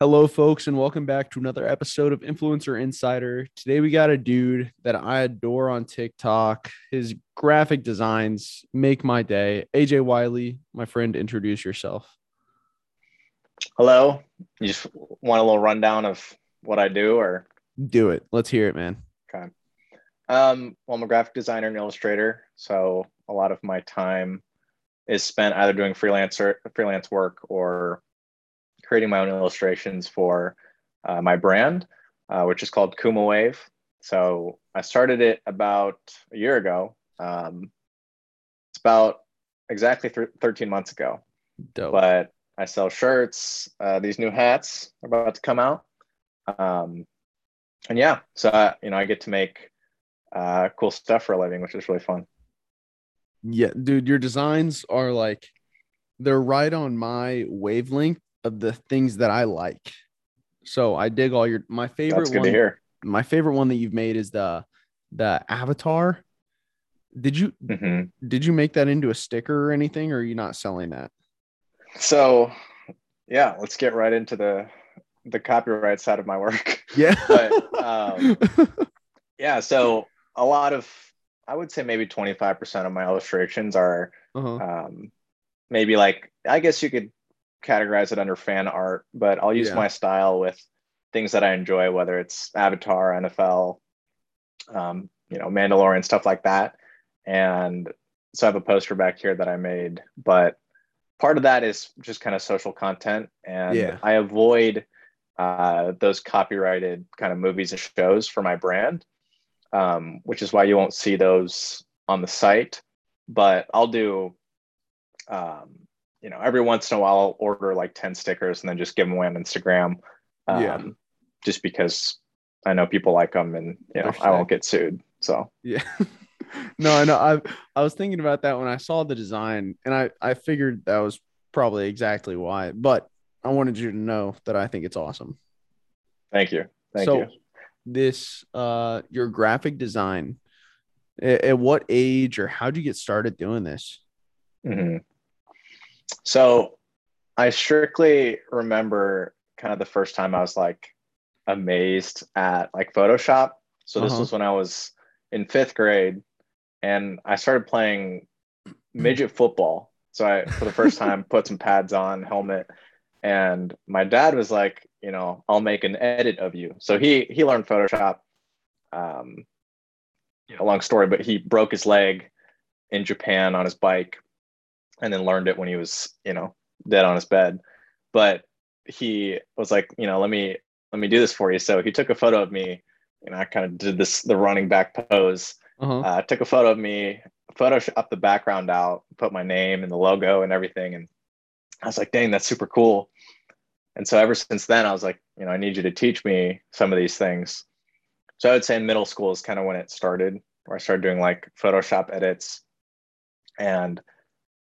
Hello, folks, and welcome back to another episode of Influencer Insider. Today, we got a dude that I adore on TikTok. His graphic designs make my day. AJ Wiley, my friend, introduce yourself. Hello. You just want a little rundown of what I do, or do it? Let's hear it, man. Okay. Um, well, I'm a graphic designer and illustrator, so a lot of my time is spent either doing freelancer freelance work or creating my own illustrations for uh, my brand, uh, which is called Kuma Wave. So I started it about a year ago. Um, it's about exactly th- 13 months ago. Dope. But I sell shirts. Uh, these new hats are about to come out. Um, and yeah, so I, you know, I get to make uh, cool stuff for a living, which is really fun. Yeah, dude, your designs are like they're right on my wavelength of the things that I like. So I dig all your my favorite That's good one. To hear. My favorite one that you've made is the the avatar. Did you mm-hmm. did you make that into a sticker or anything, or are you not selling that? So yeah, let's get right into the the copyright side of my work. Yeah. but, um, yeah, so a lot of I would say maybe 25% of my illustrations are uh-huh. um, maybe like I guess you could categorize it under fan art, but I'll use yeah. my style with things that I enjoy, whether it's Avatar, NFL, um, you know, Mandalorian, stuff like that. And so I have a poster back here that I made, but part of that is just kind of social content. And yeah. I avoid uh, those copyrighted kind of movies and shows for my brand, um, which is why you won't see those on the site. But I'll do um, you know, every once in a while I'll order like 10 stickers and then just give them away on Instagram. Um, yeah. Just because I know people like them and, you know, I won't get sued. So, yeah. no, I know. I I was thinking about that when I saw the design and I, I figured that was probably exactly why, but I wanted you to know that I think it's awesome. Thank you. Thank so, you. This, uh, your graphic design, at, at what age or how did you get started doing this? Mm-hmm. So I strictly remember kind of the first time I was like amazed at like Photoshop. So this uh-huh. was when I was in fifth grade and I started playing midget football. So I, for the first time, put some pads on, helmet, and my dad was like, you know, I'll make an edit of you. So he he learned Photoshop. Um, a long story, but he broke his leg in Japan on his bike and then learned it when he was, you know, dead on his bed. But he was like, you know, let me let me do this for you. So he took a photo of me, and I kind of did this the running back pose. Uh-huh. Uh, took a photo of me, photoshopped the background out, put my name and the logo and everything, and I was like, dang, that's super cool. And so ever since then, I was like, you know, I need you to teach me some of these things. So I would say in middle school is kind of when it started, where I started doing like Photoshop edits and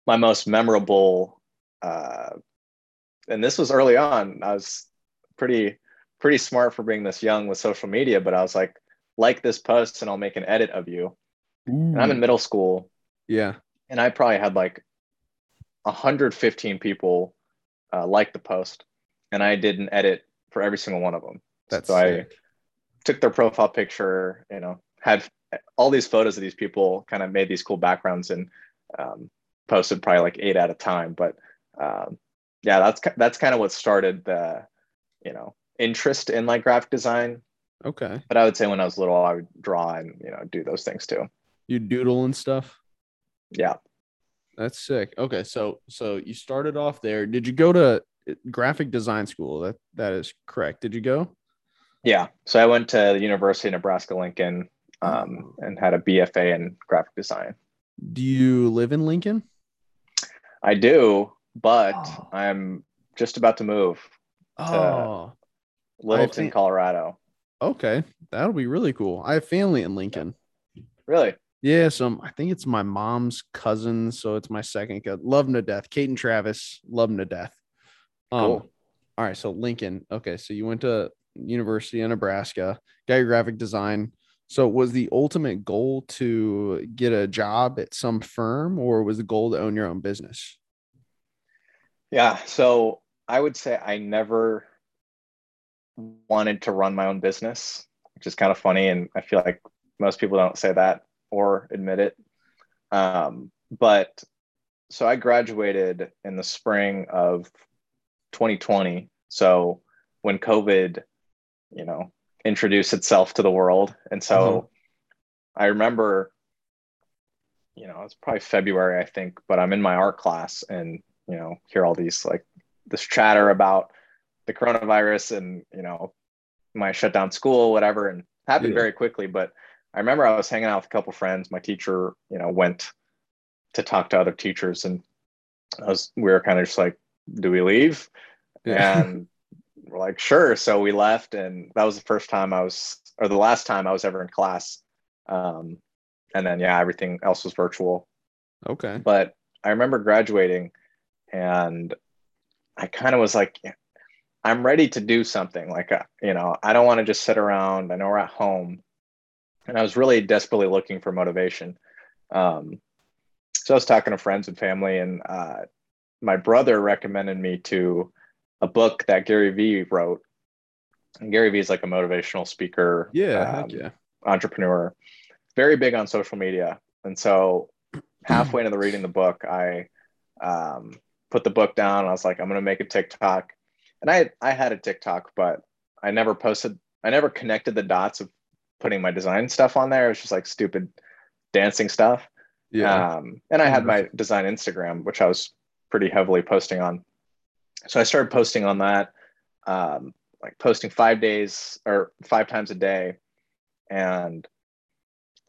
my most memorable uh, and this was early on. I was pretty pretty smart for being this young with social media but i was like like this post and i'll make an edit of you. And i'm in middle school. Yeah. And i probably had like 115 people uh, like the post and i did an edit for every single one of them. That's so sick. i took their profile picture you know had all these photos of these people kind of made these cool backgrounds and um, posted probably like eight at a time. But um, yeah, that's that's kind of what started the you know interest in like graphic design. Okay. But I would say when I was little, I would draw and you know do those things too. You doodle and stuff. Yeah. That's sick. Okay, so so you started off there. Did you go to graphic design school? That that is correct. Did you go? Yeah. So I went to the University of Nebraska Lincoln um, and had a BFA in graphic design. Do you live in Lincoln? I do, but oh. I'm just about to move to oh. Littleton, Colorado. Okay, that'll be really cool. I have family in Lincoln. Really? Yeah, so I think it's my mom's cousin, so it's my second cousin. Love them to death. Kate and Travis, love them to death. Um, cool. All right, so Lincoln. Okay, so you went to University of Nebraska, got your graphic design. So was the ultimate goal to get a job at some firm or was the goal to own your own business? Yeah, so I would say I never wanted to run my own business, which is kind of funny. And I feel like most people don't say that or admit it. Um, but so I graduated in the spring of 2020. So when COVID, you know, introduced itself to the world. And so mm-hmm. I remember, you know, it's probably February, I think, but I'm in my art class and, you know, hear all these like this chatter about the coronavirus and, you know, my shut down school, whatever, and happened yeah. very quickly. But I remember I was hanging out with a couple friends. My teacher, you know, went to talk to other teachers and I was we were kind of just like, do we leave? Yeah. And we're like, sure. So we left and that was the first time I was or the last time I was ever in class. Um, and then yeah, everything else was virtual. Okay. But I remember graduating and I kind of was like, I'm ready to do something. Like, uh, you know, I don't want to just sit around. I know we're at home. And I was really desperately looking for motivation. Um, so I was talking to friends and family, and uh, my brother recommended me to a book that Gary Vee wrote. And Gary Vee is like a motivational speaker. Yeah, um, yeah. Entrepreneur, very big on social media. And so halfway into the reading the book, I um, put the book down. I was like, I'm going to make a TikTok. And I, I had a TikTok, but I never posted, I never connected the dots of putting my design stuff on there. It was just like stupid dancing stuff. Yeah. Um, and I had my design Instagram, which I was pretty heavily posting on. So I started posting on that, um, like posting five days or five times a day. And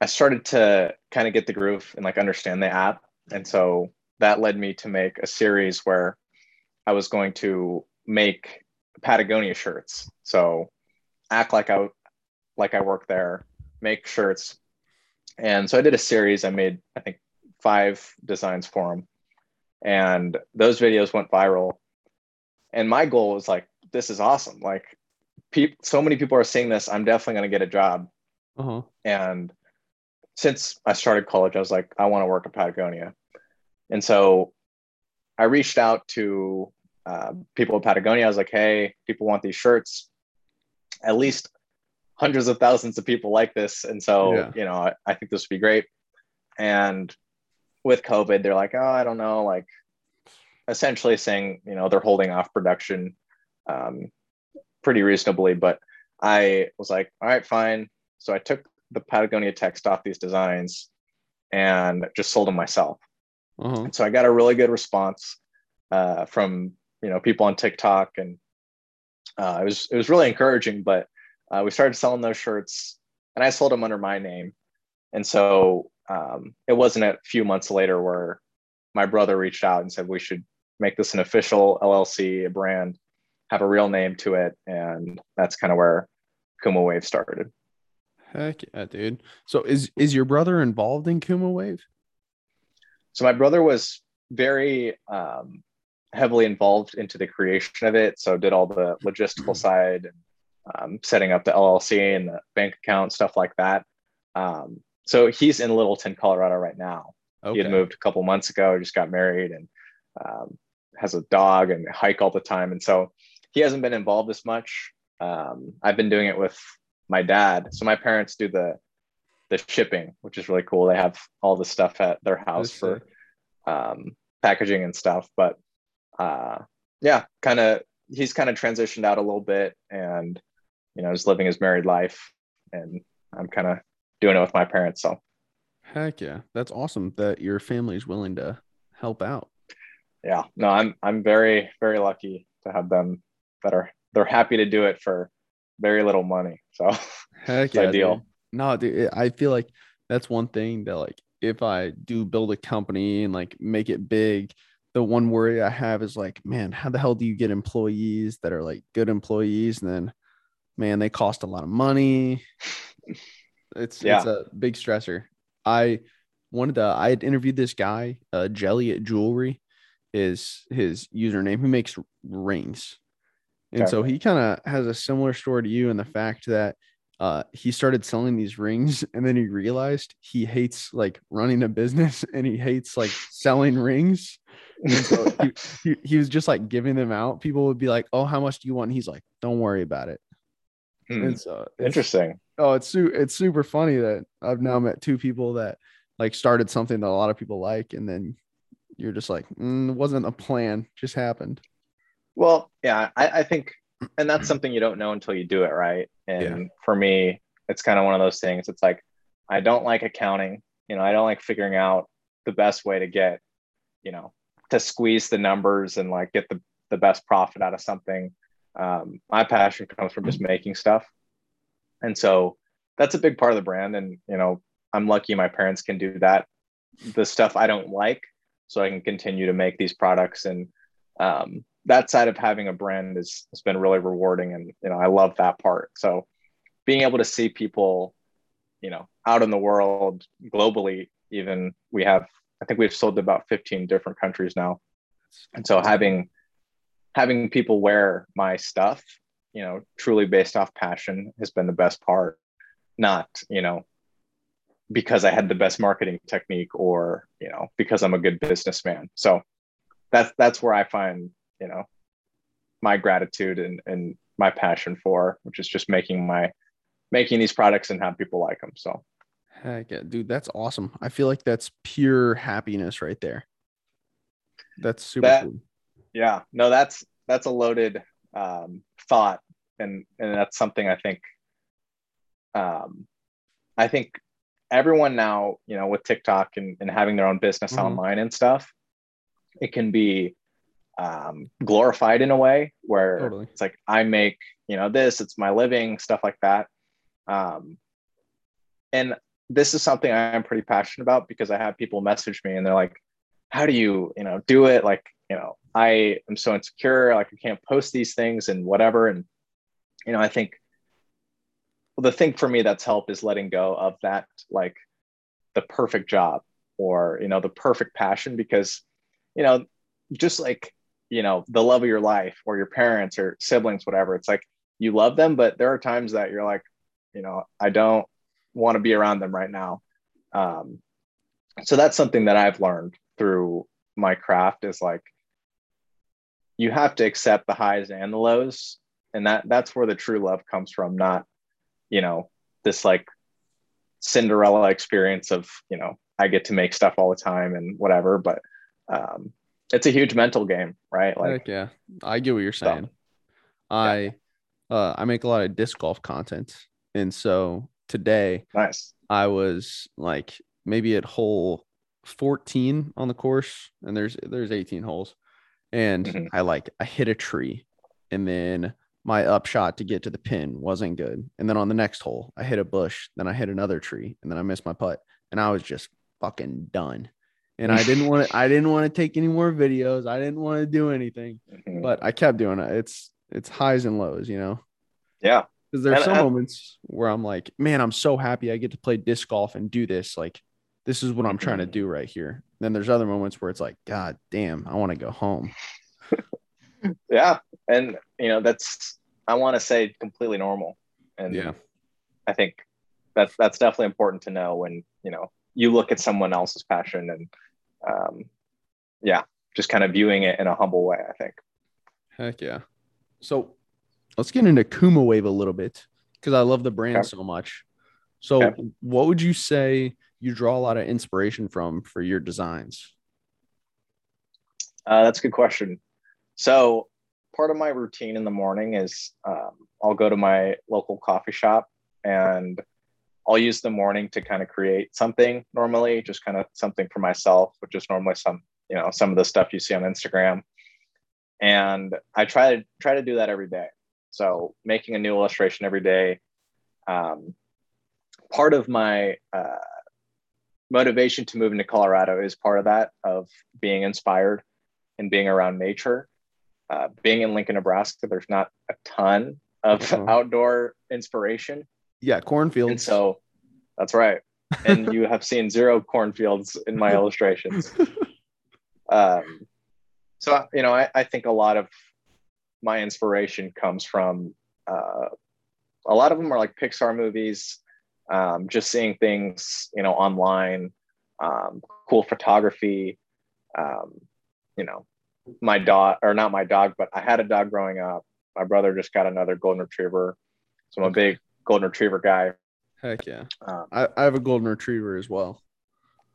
I started to kind of get the groove and like understand the app. And so that led me to make a series where I was going to make Patagonia shirts. So act like I like I work there, make shirts, and so I did a series. I made, I think, five designs for them. And those videos went viral. And my goal was like, this is awesome. Like, so many people are seeing this. I'm definitely going to get a job. Uh-huh. And since I started college, I was like, I want to work at Patagonia. And so I reached out to uh, people at Patagonia. I was like, hey, people want these shirts. At least hundreds of thousands of people like this. And so, yeah. you know, I, I, think this would be great. And with COVID, they're like, oh, I don't know, like essentially saying, you know, they're holding off production um, pretty reasonably. But I was like, all right, fine. So I took the Patagonia text off these designs and just sold them myself. Uh-huh. So I got a really good response uh, from you know people on TikTok, and uh, it was it was really encouraging. But uh, we started selling those shirts and I sold them under my name. And so um, it wasn't a few months later where my brother reached out and said, we should make this an official LLC, a brand, have a real name to it. And that's kind of where Kuma Wave started. Heck yeah, dude. So is, is your brother involved in Kuma Wave? So my brother was very um, heavily involved into the creation of it. So did all the logistical side and um, setting up the LLC and the bank account, stuff like that. Um, so he's in Littleton, Colorado right now. Okay. He had moved a couple months ago, just got married and um, has a dog and hike all the time. And so he hasn't been involved as much. Um, I've been doing it with my dad. So my parents do the the shipping, which is really cool. They have all the stuff at their house for um, packaging and stuff. But uh, yeah, kind of he's kind of transitioned out a little bit and you know, just living his married life. And I'm kind of doing it with my parents. So, heck yeah, that's awesome that your family is willing to help out. Yeah, no, I'm I'm very very lucky to have them that are they're happy to do it for very little money. So, heck yeah, ideal. Dude. No, dude, I feel like that's one thing that like if I do build a company and like make it big, the one worry I have is like, man, how the hell do you get employees that are like good employees and then man, they cost a lot of money. It's yeah. it's a big stressor. I wanted to I had interviewed this guy, uh Jelly at Jewelry is his username who makes rings. And okay. so he kind of has a similar story to you in the fact that uh, he started selling these rings and then he realized he hates like running a business and he hates like selling rings. And so he, he, he was just like giving them out. People would be like, Oh, how much do you want? And he's like, Don't worry about it. Hmm. And so interesting. Oh, it's it's super funny that I've now met two people that like started something that a lot of people like, and then you're just like, mm, it wasn't a plan, just happened. Well, yeah, I, I think, and that's something you don't know until you do it, right? And yeah. for me, it's kind of one of those things. It's like I don't like accounting. You know, I don't like figuring out the best way to get, you know, to squeeze the numbers and like get the the best profit out of something. Um, my passion comes from just making stuff, and so that's a big part of the brand. And you know, I'm lucky my parents can do that. The stuff I don't like, so I can continue to make these products and um, that side of having a brand is has been really rewarding and you know I love that part. So being able to see people, you know, out in the world globally, even we have I think we've sold to about 15 different countries now. And so having having people wear my stuff, you know, truly based off passion has been the best part. Not, you know, because I had the best marketing technique or, you know, because I'm a good businessman. So that's that's where I find you know my gratitude and and my passion for which is just making my making these products and have people like them so heck yeah dude that's awesome i feel like that's pure happiness right there that's super that, cool. yeah no that's that's a loaded um, thought and and that's something i think um i think everyone now you know with tiktok and, and having their own business mm-hmm. online and stuff it can be um, glorified in a way where totally. it's like I make you know this, it's my living, stuff like that. Um, and this is something I'm pretty passionate about because I have people message me and they're like, "How do you you know do it?" Like you know I am so insecure, like I can't post these things and whatever. And you know I think well, the thing for me that's helped is letting go of that like the perfect job or you know the perfect passion because you know just like you know the love of your life or your parents or siblings whatever it's like you love them but there are times that you're like you know i don't want to be around them right now. Um, so that's something that i've learned through my craft is like you have to accept the highs and the lows and that that's where the true love comes from not you know this like cinderella experience of you know i get to make stuff all the time and whatever but um, it's a huge mental game, right? Like, Heck yeah, I get what you're saying. I, yeah. uh, I make a lot of disc golf content, and so today, nice. I was like maybe at hole 14 on the course, and there's there's 18 holes, and mm-hmm. I like I hit a tree, and then my upshot to get to the pin wasn't good, and then on the next hole I hit a bush, then I hit another tree, and then I missed my putt, and I was just fucking done and I didn't want to I didn't want to take any more videos. I didn't want to do anything. Mm-hmm. But I kept doing it. It's it's highs and lows, you know. Yeah. Cuz there's and, some and, moments where I'm like, "Man, I'm so happy I get to play disc golf and do this. Like this is what I'm trying to mm-hmm. do right here." Then there's other moments where it's like, "God damn, I want to go home." Yeah. And you know, that's I want to say completely normal. And yeah. I think that's that's definitely important to know when, you know, you look at someone else's passion and um, yeah, just kind of viewing it in a humble way, I think. Heck yeah. So let's get into Kuma Wave a little bit because I love the brand okay. so much. So, okay. what would you say you draw a lot of inspiration from for your designs? Uh, that's a good question. So, part of my routine in the morning is um, I'll go to my local coffee shop and I'll use the morning to kind of create something normally, just kind of something for myself, which is normally some, you know, some of the stuff you see on Instagram. And I try to try to do that every day. So making a new illustration every day. Um, part of my uh, motivation to move into Colorado is part of that of being inspired and being around nature. Uh, being in Lincoln, Nebraska, there's not a ton of uh-huh. outdoor inspiration. Yeah, cornfields. And so that's right. And you have seen zero cornfields in my illustrations. Um, so you know, I, I think a lot of my inspiration comes from uh, a lot of them are like Pixar movies, um, just seeing things, you know, online, um, cool photography. Um, you know, my dog, or not my dog, but I had a dog growing up. My brother just got another golden retriever. So I'm a big golden retriever guy. Heck yeah. Um, I, I have a golden retriever as well.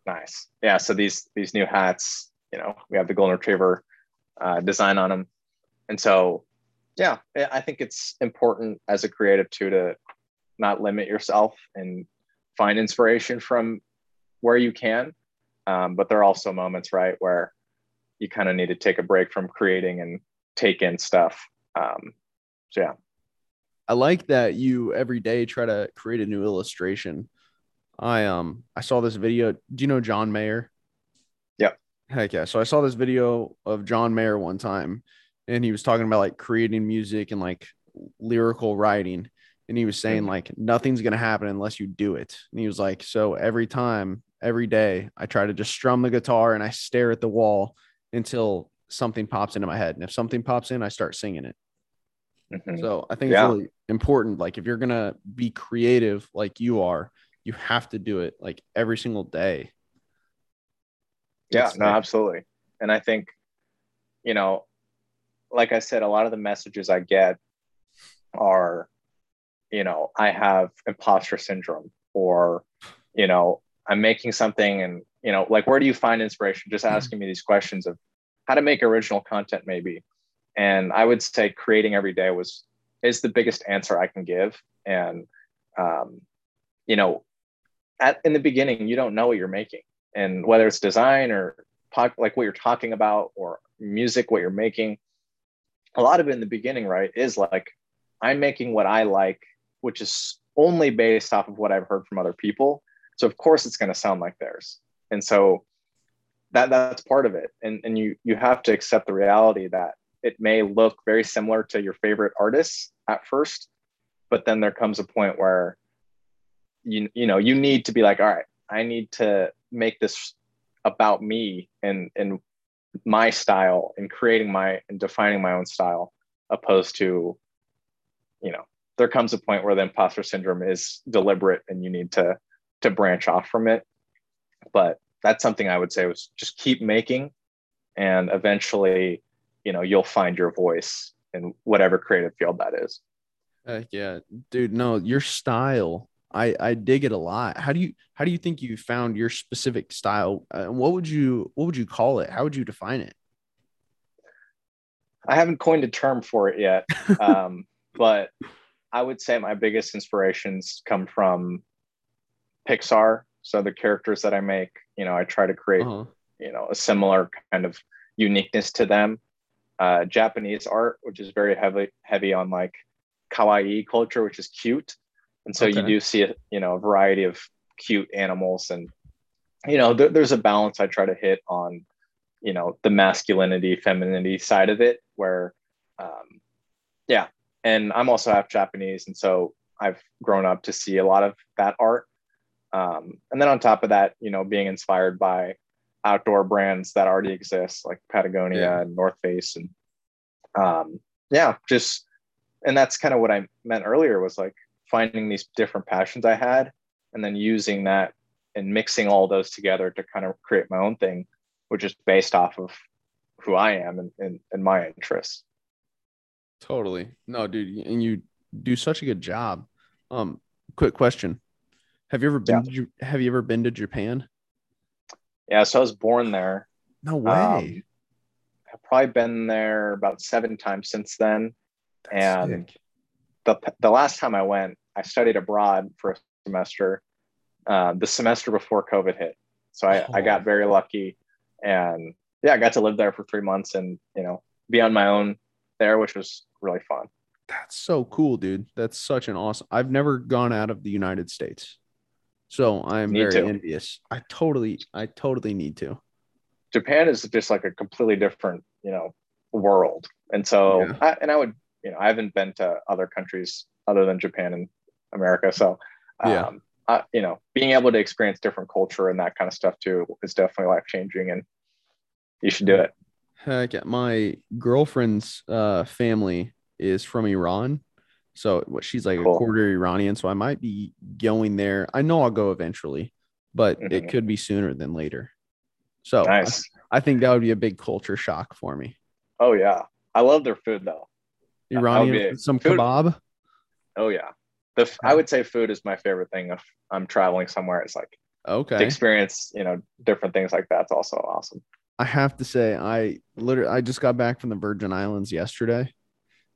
Nice. Yeah. So these these new hats, you know, we have the golden retriever uh, design on them, and so yeah, I think it's important as a creative too to not limit yourself and find inspiration from where you can. Um, but there are also moments, right, where you kind of need to take a break from creating and take in stuff. Um, so yeah. I like that you every day try to create a new illustration. I um I saw this video. Do you know John Mayer? Yep. Heck yeah. So I saw this video of John Mayer one time and he was talking about like creating music and like lyrical writing. And he was saying mm-hmm. like nothing's gonna happen unless you do it. And he was like, so every time, every day, I try to just strum the guitar and I stare at the wall until something pops into my head. And if something pops in, I start singing it. Mm-hmm. So I think yeah. it's really important. Like if you're gonna be creative like you are, you have to do it like every single day. Yeah, it's no, like, absolutely. And I think, you know, like I said, a lot of the messages I get are, you know, I have imposter syndrome or, you know, I'm making something and, you know, like where do you find inspiration? Just mm-hmm. asking me these questions of how to make original content, maybe. And I would say creating every day was is the biggest answer I can give. And um, you know, at in the beginning, you don't know what you're making, and whether it's design or like what you're talking about or music, what you're making, a lot of it in the beginning, right, is like I'm making what I like, which is only based off of what I've heard from other people. So of course it's going to sound like theirs. And so that that's part of it. And and you you have to accept the reality that it may look very similar to your favorite artists at first, but then there comes a point where you you know you need to be like, all right, I need to make this about me and and my style and creating my and defining my own style opposed to you know there comes a point where the imposter syndrome is deliberate and you need to to branch off from it but that's something i would say was just keep making and eventually you know you'll find your voice in whatever creative field that is uh, yeah dude no your style I I dig it a lot. How do you how do you think you found your specific style? Uh, what would you what would you call it? How would you define it? I haven't coined a term for it yet, um, but I would say my biggest inspirations come from Pixar. So the characters that I make, you know, I try to create, uh-huh. you know, a similar kind of uniqueness to them. Uh, Japanese art, which is very heavy heavy on like kawaii culture, which is cute and so okay. you do see a you know a variety of cute animals and you know th- there's a balance i try to hit on you know the masculinity femininity side of it where um, yeah and i'm also half japanese and so i've grown up to see a lot of that art um, and then on top of that you know being inspired by outdoor brands that already exist like patagonia yeah. and north face and um, yeah just and that's kind of what i meant earlier was like finding these different passions I had and then using that and mixing all those together to kind of create my own thing, which is based off of who I am and, and, and my interests. Totally. No, dude, and you do such a good job. Um, quick question. Have you ever been yeah. to, have you ever been to Japan? Yeah, so I was born there. No way. Um, I've probably been there about seven times since then. That's and sick. the the last time I went, I studied abroad for a semester, uh, the semester before COVID hit. So I, oh. I got very lucky, and yeah, I got to live there for three months and you know be on my own there, which was really fun. That's so cool, dude. That's such an awesome. I've never gone out of the United States, so I'm need very to. envious. I totally, I totally need to. Japan is just like a completely different, you know, world, and so yeah. I, and I would, you know, I haven't been to other countries other than Japan and America. So, um, yeah. Uh, you know, being able to experience different culture and that kind of stuff too is definitely life changing, and you should do it. Heck, my girlfriend's uh, family is from Iran, so she's like cool. a quarter Iranian. So I might be going there. I know I'll go eventually, but mm-hmm. it could be sooner than later. So nice. I, I think that would be a big culture shock for me. Oh yeah, I love their food though. Iranian, some food. kebab. Oh yeah, the I would say food is my favorite thing if I'm traveling somewhere. It's like okay to experience, you know, different things like that's also awesome. I have to say, I literally I just got back from the Virgin Islands yesterday,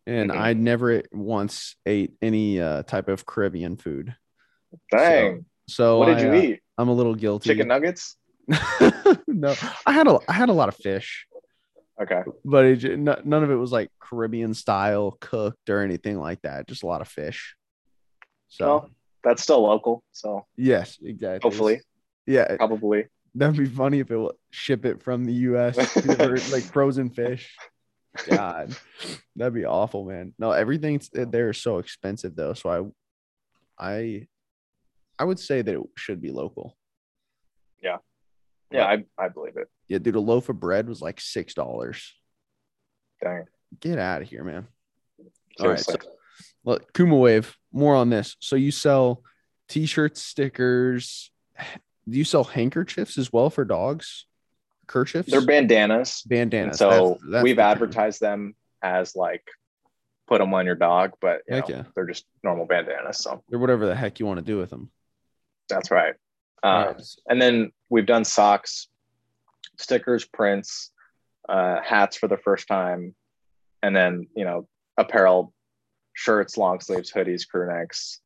and mm-hmm. I never once ate any uh, type of Caribbean food. Dang. So, so what did I, you uh, eat? I'm a little guilty. Chicken nuggets? no, I had a I had a lot of fish. Okay. But it, none of it was like Caribbean style cooked or anything like that. Just a lot of fish. So well, that's still local. So yes, exactly. Hopefully. Yeah. Probably. That'd be funny if it would ship it from the US like frozen fish. God, that'd be awful, man. No, everything's eh, there is so expensive though. So I I I would say that it should be local. Yeah. Yeah, I, I believe it. Yeah, dude, a loaf of bread was like six dollars. Dang. Get out of here, man. Seriously. All right. So, look, Kuma Wave, more on this. So you sell t-shirts, stickers, do you sell handkerchiefs as well for dogs? Kerchiefs? They're bandanas. Bandanas. And so that's, that's we've advertised them as like put them on your dog, but you know, yeah. they're just normal bandanas. So they're whatever the heck you want to do with them. That's right. Um, right. And then we've done socks, stickers, prints, uh, hats for the first time, and then you know apparel, shirts, long sleeves, hoodies, crew necks,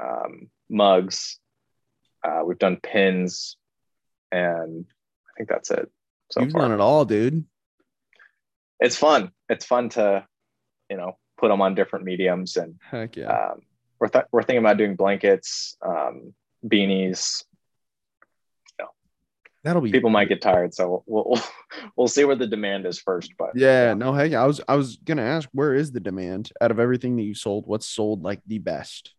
um, mugs, uh, we've done pins, and think that's it. So You've far. done it all, dude. It's fun. It's fun to, you know, put them on different mediums, and heck yeah. Um, we're th- we're thinking about doing blankets, um, beanies. You know, That'll be people might get tired, so we'll, we'll we'll see where the demand is first. But yeah, yeah, no, hey, I was I was gonna ask where is the demand out of everything that you sold? What's sold like the best?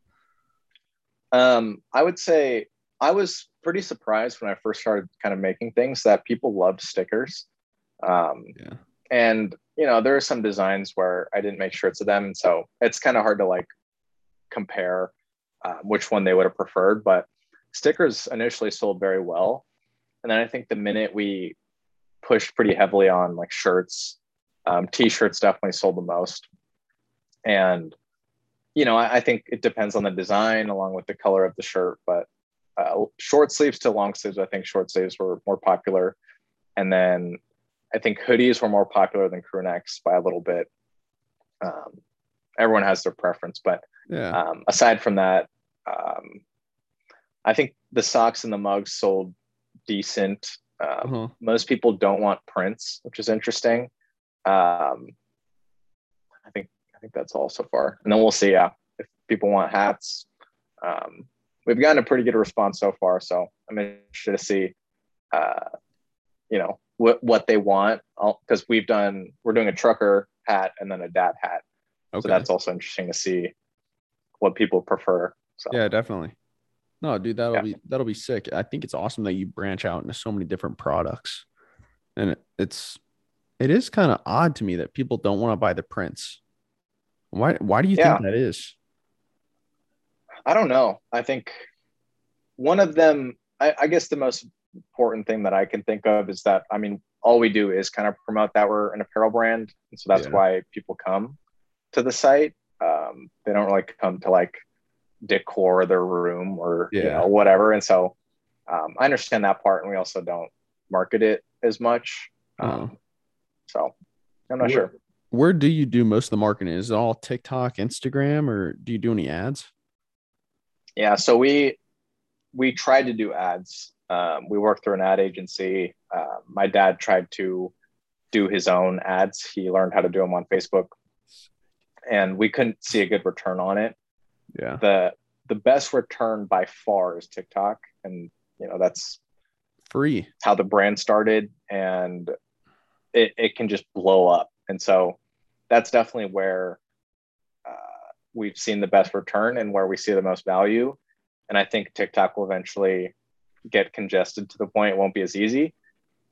Um, I would say I was pretty surprised when I first started kind of making things that people loved stickers. Um, yeah. And, you know, there are some designs where I didn't make shirts of them. And so it's kind of hard to like compare uh, which one they would have preferred. But stickers initially sold very well. And then I think the minute we pushed pretty heavily on like shirts, um, t shirts definitely sold the most. And, you know, I, I think it depends on the design along with the color of the shirt. But uh, short sleeves to long sleeves. I think short sleeves were more popular, and then I think hoodies were more popular than crew necks by a little bit. Um, everyone has their preference, but yeah. um, aside from that, um, I think the socks and the mugs sold decent. Um, uh-huh. Most people don't want prints, which is interesting. Um, I think I think that's all so far, and then we'll see. Yeah, if people want hats, um, we've gotten a pretty good response so far. So I'm interested to see, uh, you know, what what they want because we've done we're doing a trucker hat and then a dad hat. Okay. So that's also interesting to see what people prefer. So yeah, definitely. No, dude, that'll yeah. be that'll be sick. I think it's awesome that you branch out into so many different products, and it, it's it is kind of odd to me that people don't want to buy the prints. Why why do you yeah. think that is? I don't know. I think one of them, I, I, guess the most important thing that I can think of is that, I mean, all we do is kind of promote that we're an apparel brand. And so that's yeah. why people come to the site. Um, they don't really come to like decor their room or, yeah. you know, whatever. And so um, I understand that part. And we also don't market it as much. Uh-huh. Um, so I'm not where, sure. Where do you do most of the marketing? Is it all TikTok, Instagram, or do you do any ads? Yeah, so we we tried to do ads. Um, we worked through an ad agency. Uh, my dad tried to do his own ads. He learned how to do them on Facebook, and we couldn't see a good return on it. Yeah. The the best return by far is TikTok, and you know that's free. How the brand started, and it it can just blow up. And so that's definitely where we've seen the best return and where we see the most value. And I think TikTok will eventually get congested to the point it won't be as easy.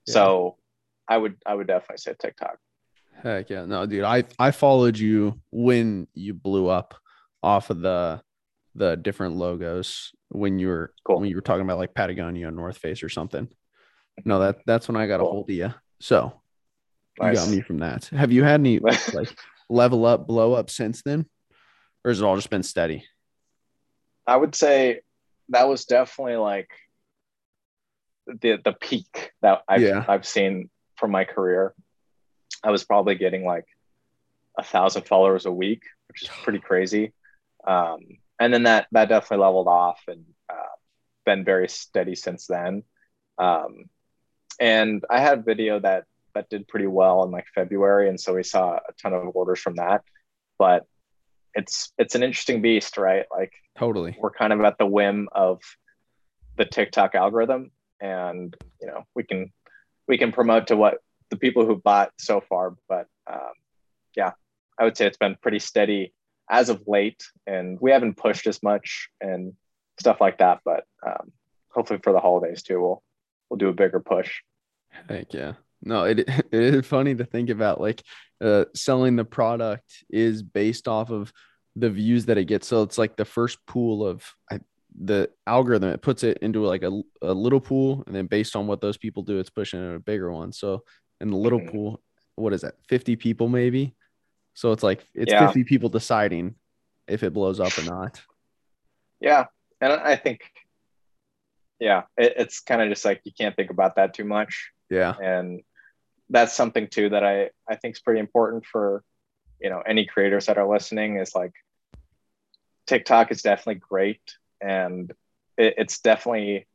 Yeah. So I would I would definitely say TikTok. Heck yeah. No, dude, I I followed you when you blew up off of the the different logos when you were cool. when you were talking about like Patagonia North Face or something. No, that that's when I got cool. a hold of you. So nice. you got me from that. Have you had any like level up, blow up since then? Or has it all just been steady? I would say that was definitely like the the peak that I've yeah. I've seen from my career. I was probably getting like a thousand followers a week, which is pretty crazy. Um, and then that that definitely leveled off and uh, been very steady since then. Um, and I had a video that that did pretty well in like February, and so we saw a ton of orders from that. But it's it's an interesting beast, right? Like totally, we're kind of at the whim of the TikTok algorithm, and you know we can we can promote to what the people who bought so far, but um, yeah, I would say it's been pretty steady as of late, and we haven't pushed as much and stuff like that. But um, hopefully for the holidays too, we'll we'll do a bigger push. Heck yeah. No, it, it is funny to think about like uh, selling the product is based off of the views that it gets. So it's like the first pool of I, the algorithm, it puts it into like a, a little pool. And then based on what those people do, it's pushing in a bigger one. So in the little mm-hmm. pool, what is that? 50 people maybe. So it's like it's yeah. 50 people deciding if it blows up or not. Yeah. And I think, yeah, it, it's kind of just like you can't think about that too much. Yeah. And that's something too that I, I think is pretty important for, you know, any creators that are listening is like TikTok is definitely great. And it, it's definitely,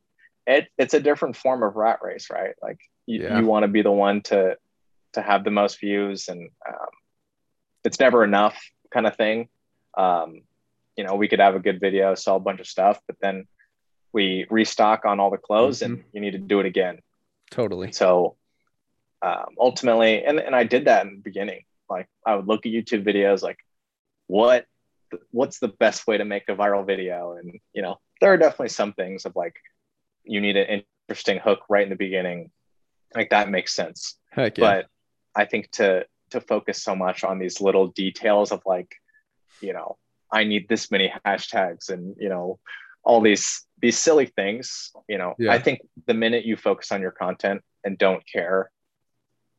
it, it's a different form of rat race, right? Like you, yeah. you want to be the one to, to have the most views and um, it's never enough kind of thing. Um, you know, we could have a good video, sell a bunch of stuff, but then we restock on all the clothes mm-hmm. and you need to do it again. Totally. So um, ultimately, and, and I did that in the beginning. Like I would look at YouTube videos, like what what's the best way to make a viral video? And you know, there are definitely some things of like you need an interesting hook right in the beginning. Like that makes sense. Heck yeah. But I think to to focus so much on these little details of like, you know, I need this many hashtags and you know, all these these silly things. You know, yeah. I think the minute you focus on your content and don't care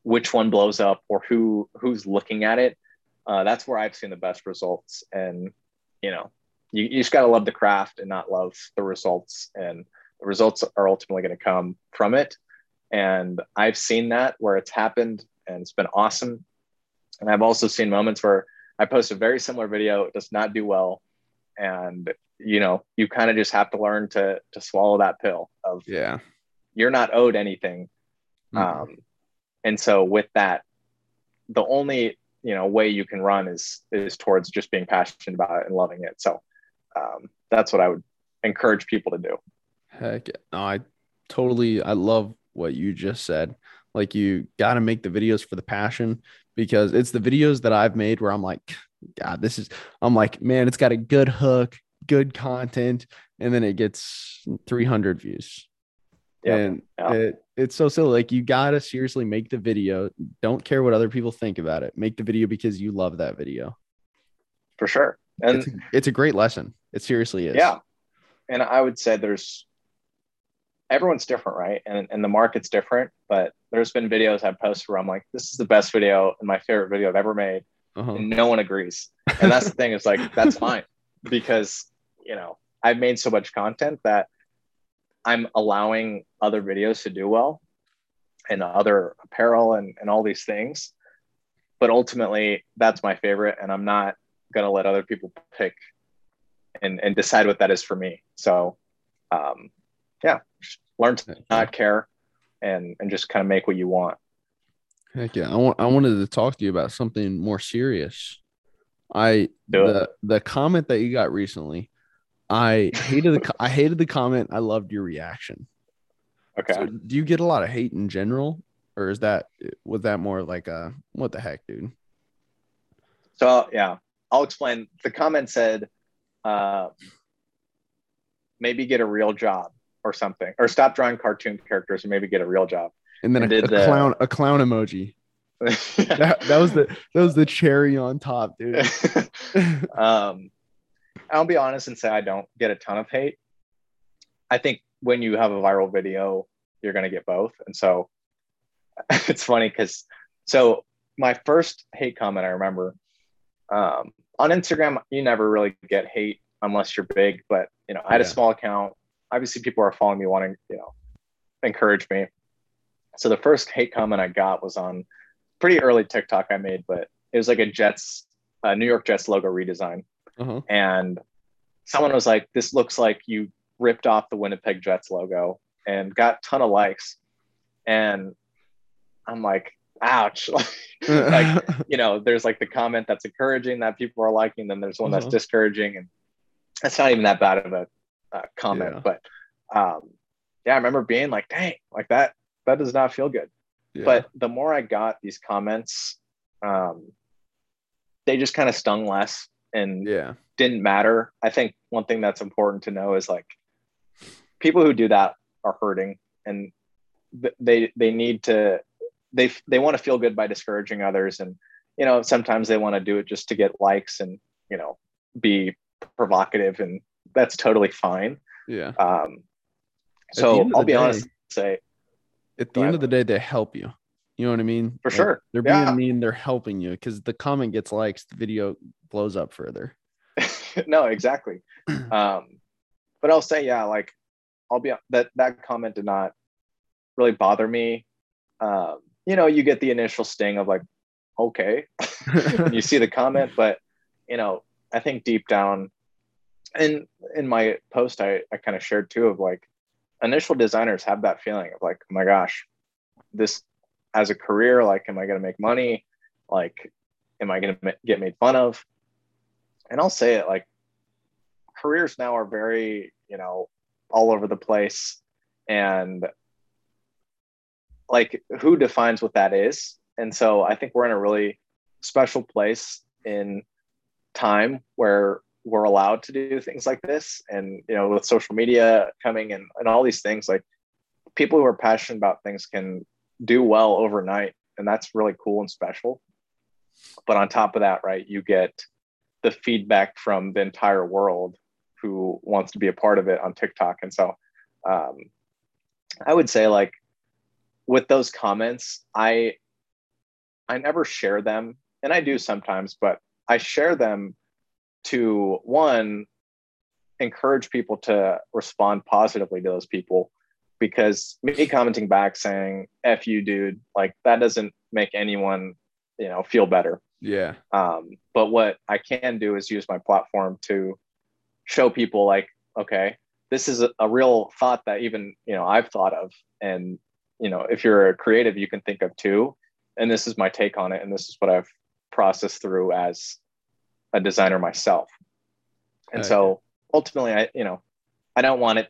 which one blows up or who who's looking at it uh, that's where i've seen the best results. And you know you, you just got to love the craft and not love the results. And the results are ultimately going to come from it. And i've seen that where it's happened and it's been awesome. And i've also seen moments where i post a very similar video it does not do well. And you know you kind of just have to learn to to swallow that pill of yeah. you're not owed anything. Mm-hmm. um, and so with that the only you know way you can run is is towards just being passionate about it and loving it. So um, that's what i would encourage people to do. Heck no, i totally i love what you just said. Like you got to make the videos for the passion because it's the videos that i've made where i'm like god this is i'm like man it's got a good hook good content and then it gets 300 views. Yep. And yep. It, it's so silly. Like you gotta seriously make the video. Don't care what other people think about it. Make the video because you love that video. For sure. And it's a, it's a great lesson. It seriously is. Yeah. And I would say there's everyone's different, right? And and the market's different, but there's been videos I've posted where I'm like, this is the best video and my favorite video I've ever made. Uh-huh. And no one agrees. And that's the thing, is like that's fine because you know, I've made so much content that I'm allowing other videos to do well and other apparel and, and all these things. But ultimately, that's my favorite, and I'm not going to let other people pick and, and decide what that is for me. So, um, yeah, learn to not care and, and just kind of make what you want. Heck yeah. I, want, I wanted to talk to you about something more serious. I, the, the comment that you got recently, I hated the I hated the comment. I loved your reaction. Okay. So do you get a lot of hate in general, or is that was that more like a what the heck, dude? So yeah, I'll explain. The comment said, uh, maybe get a real job or something, or stop drawing cartoon characters and maybe get a real job. And then and a, a the, clown a clown emoji. that, that was the that was the cherry on top, dude. um I'll be honest and say I don't get a ton of hate. I think when you have a viral video, you're going to get both. And so it's funny because so my first hate comment I remember um, on Instagram, you never really get hate unless you're big. But you know, I had Yeah. a small account. Obviously, people are following me, wanting you know, encourage me. So the first hate comment I got was on pretty early TikTok I made, but it was like a Jets, uh, New York Jets logo redesign, Uh-huh. and someone was like, "This looks like you ripped off the Winnipeg Jets logo," and got a ton of likes. And I'm like, "Ouch!" like you know, there's like the comment that's encouraging that people are liking, then there's one that's Uh-huh. discouraging, and it's not even that bad of a uh, comment. Yeah. But um, yeah, I remember being like, "Dang, like that, that does not feel good." Yeah. But the more I got these comments, um, they just kind of stung less and yeah. didn't matter. I think one thing that's important to know is like people who do that are hurting and they they need to they they want to feel good by discouraging others and you know sometimes they want to do it just to get likes and you know be provocative and that's totally fine Yeah. um so i'll be day- honest say At the end of the day, they help you. You know what I mean? For Like, sure. They're being Yeah. mean. They're helping you because the comment gets likes, the video blows up further. no exactly um but i'll say yeah like i'll be that that comment did not really bother me um you know you get the initial sting of like okay you see the comment but you know i think deep down in in my post i i kind of shared too of like initial designers have that feeling of like oh my gosh this as a career like am i going to make money? Like am i going to get made fun of? And i'll say it like careers now are very you know all over the place. And like who defines what that is? And so i think we're in a really special place in time where we're allowed to do things like this. And you know with social media coming and, and all these things like people who are passionate about things can do well overnight and that's really cool and special. But on top of that right you get the feedback from the entire world who wants to be a part of it on tiktok. And so um, i would say like with those comments i i never share them and i do sometimes but i share them to one encourage people to respond positively to those people because me commenting back saying f you dude like that doesn't make anyone you know feel better. Yeah. um, but what i can do is use my platform to show people like okay this is a, a real thought that even you know i've thought of. And you know if you're a creative you can think of too and this is my take on it. And this is what i've processed through as a designer myself. And Okay. so ultimately i you know i don't want it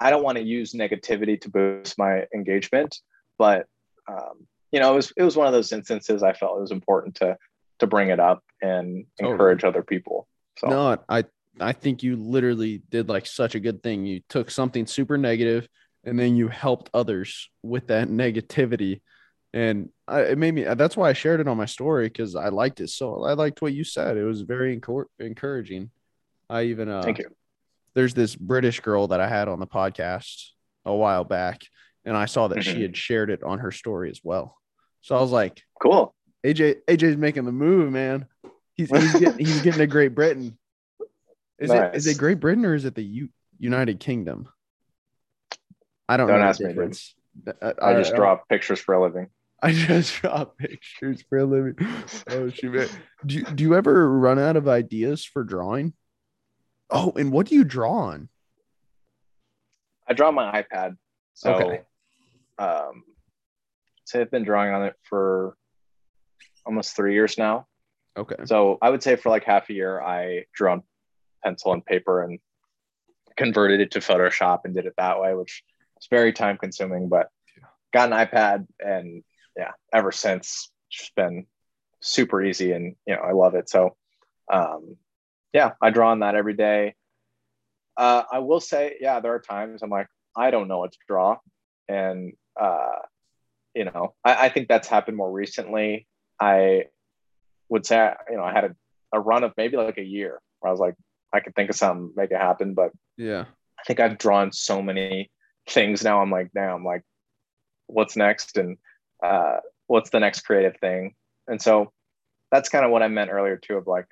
i don't want to use negativity to boost my engagement but um, you know it was it was one of those instances i felt it was important to to bring it up and encourage other people so No, I I think you literally did like such a good thing. You took something super negative and then you helped others with that negativity. And I, it made me that's why I shared it on my story because I liked it so I liked what you said. It was very encor- encouraging. I even uh thank you there's this British girl that I had on the podcast a while back, and I saw that she Mhm. had shared it on her story as well. So I was like, cool AJ AJ's making the move, man. He's he's getting he's getting to Great Britain. Is it is it Great Britain or is it the U- United Kingdom? I don't, Don't know ask me, difference. I, i just draw pictures for a living I just draw pictures for a living. Oh shoot, man. Do you, do you ever run out of ideas for drawing? Oh, and what do you draw on? i draw on my ipad so Okay. um so i've been drawing on it for almost three years now Okay. So I would say for like half a year, I drew on pencil and paper and converted it to Photoshop and did it that way, which was very time consuming, but got an iPad and yeah, ever since it's just been super easy and you know, I love it. So um yeah, I draw on that every day. Uh I will say, yeah, there are times I'm like, I don't know what to draw. And uh, you know, I, I think that's happened more recently. I would say, you know, I had a, a run of maybe like a year where I was like, I could think of something, make it happen. But Yeah. I think I've drawn so many things now. I'm like, now I'm like, what's next? And uh, what's the next creative thing? And so that's kind of what I meant earlier too of like,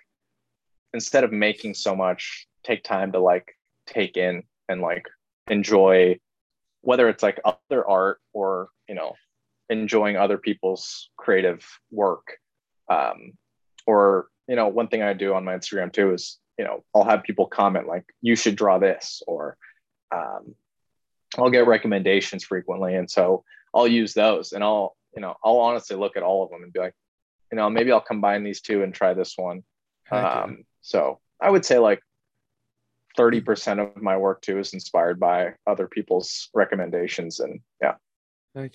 instead of making so much, take time to like take in and like enjoy whether it's like other art or you know enjoying other people's creative work um, or you know one thing i do on my instagram too is you know i'll have people comment like you should draw this or um, i'll get recommendations frequently and so i'll use those and i'll you know i'll honestly look at all of them and be like you know maybe i'll combine these two and try this one. Um, so i would say like 30% of my work too is inspired by other people's recommendations and yeah.